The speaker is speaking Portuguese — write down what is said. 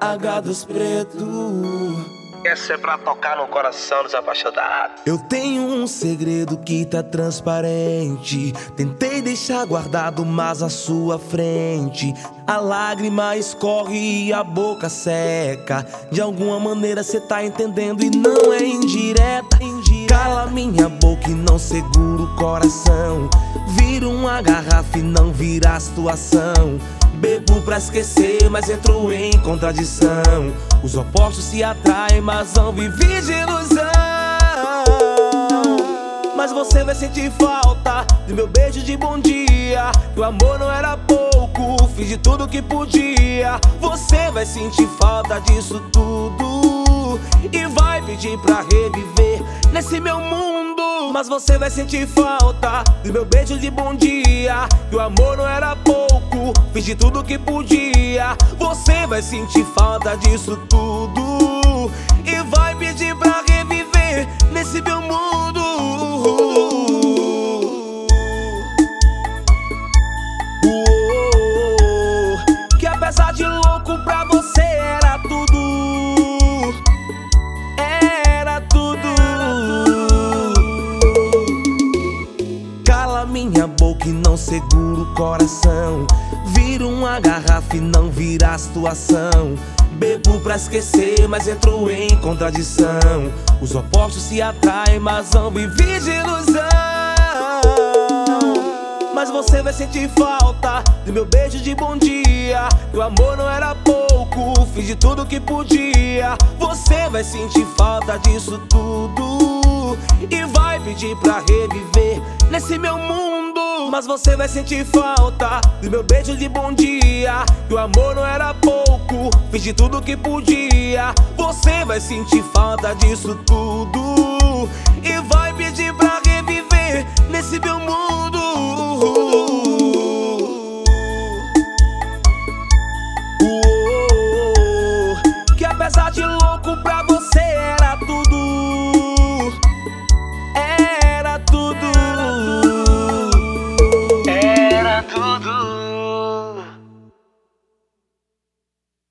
H dos preto. Essa é pra tocar no coração dos apaixonados. Eu tenho um segredo que tá transparente. Tentei deixar guardado, mas à sua frente. A lágrima escorre e a boca seca. De alguma maneira cê tá entendendo e não é indireta. Cala minha boca e não segura o coração. Vira uma garrafa e não vira a situação. Bebo pra esquecer, mas entro em contradição. Os opostos se atraem, mas vão viver de ilusão. Mas você vai sentir falta do meu beijo de bom dia. Que o amor não era pouco, fiz de tudo que podia. Você vai sentir falta disso tudo e vai pedir pra reviver nesse meu mundo. Mas você vai sentir falta do meu beijo de bom dia. Que o amor não era pouco, fiz de tudo que podia. Você vai sentir falta disso tudo e vai pedir pra reviver nesse meu mundo. Que apesar de Cala minha boca e não segura o coração. Vira uma garrafa e não vira a situação. Bebo pra esquecer, mas entro em contradição. Os opostos se atraem, mas vão viver de ilusão. Mas você vai sentir falta do meu beijo de bom dia. O amor não era pouco, fiz de tudo que podia. Você vai sentir falta disso tudo e vai pedir pra reviver nesse meu mundo. Mas você vai sentir falta do meu beijo de bom dia. Que o amor não era pouco, fiz de tudo que podia. Você vai sentir falta disso tudo 我的。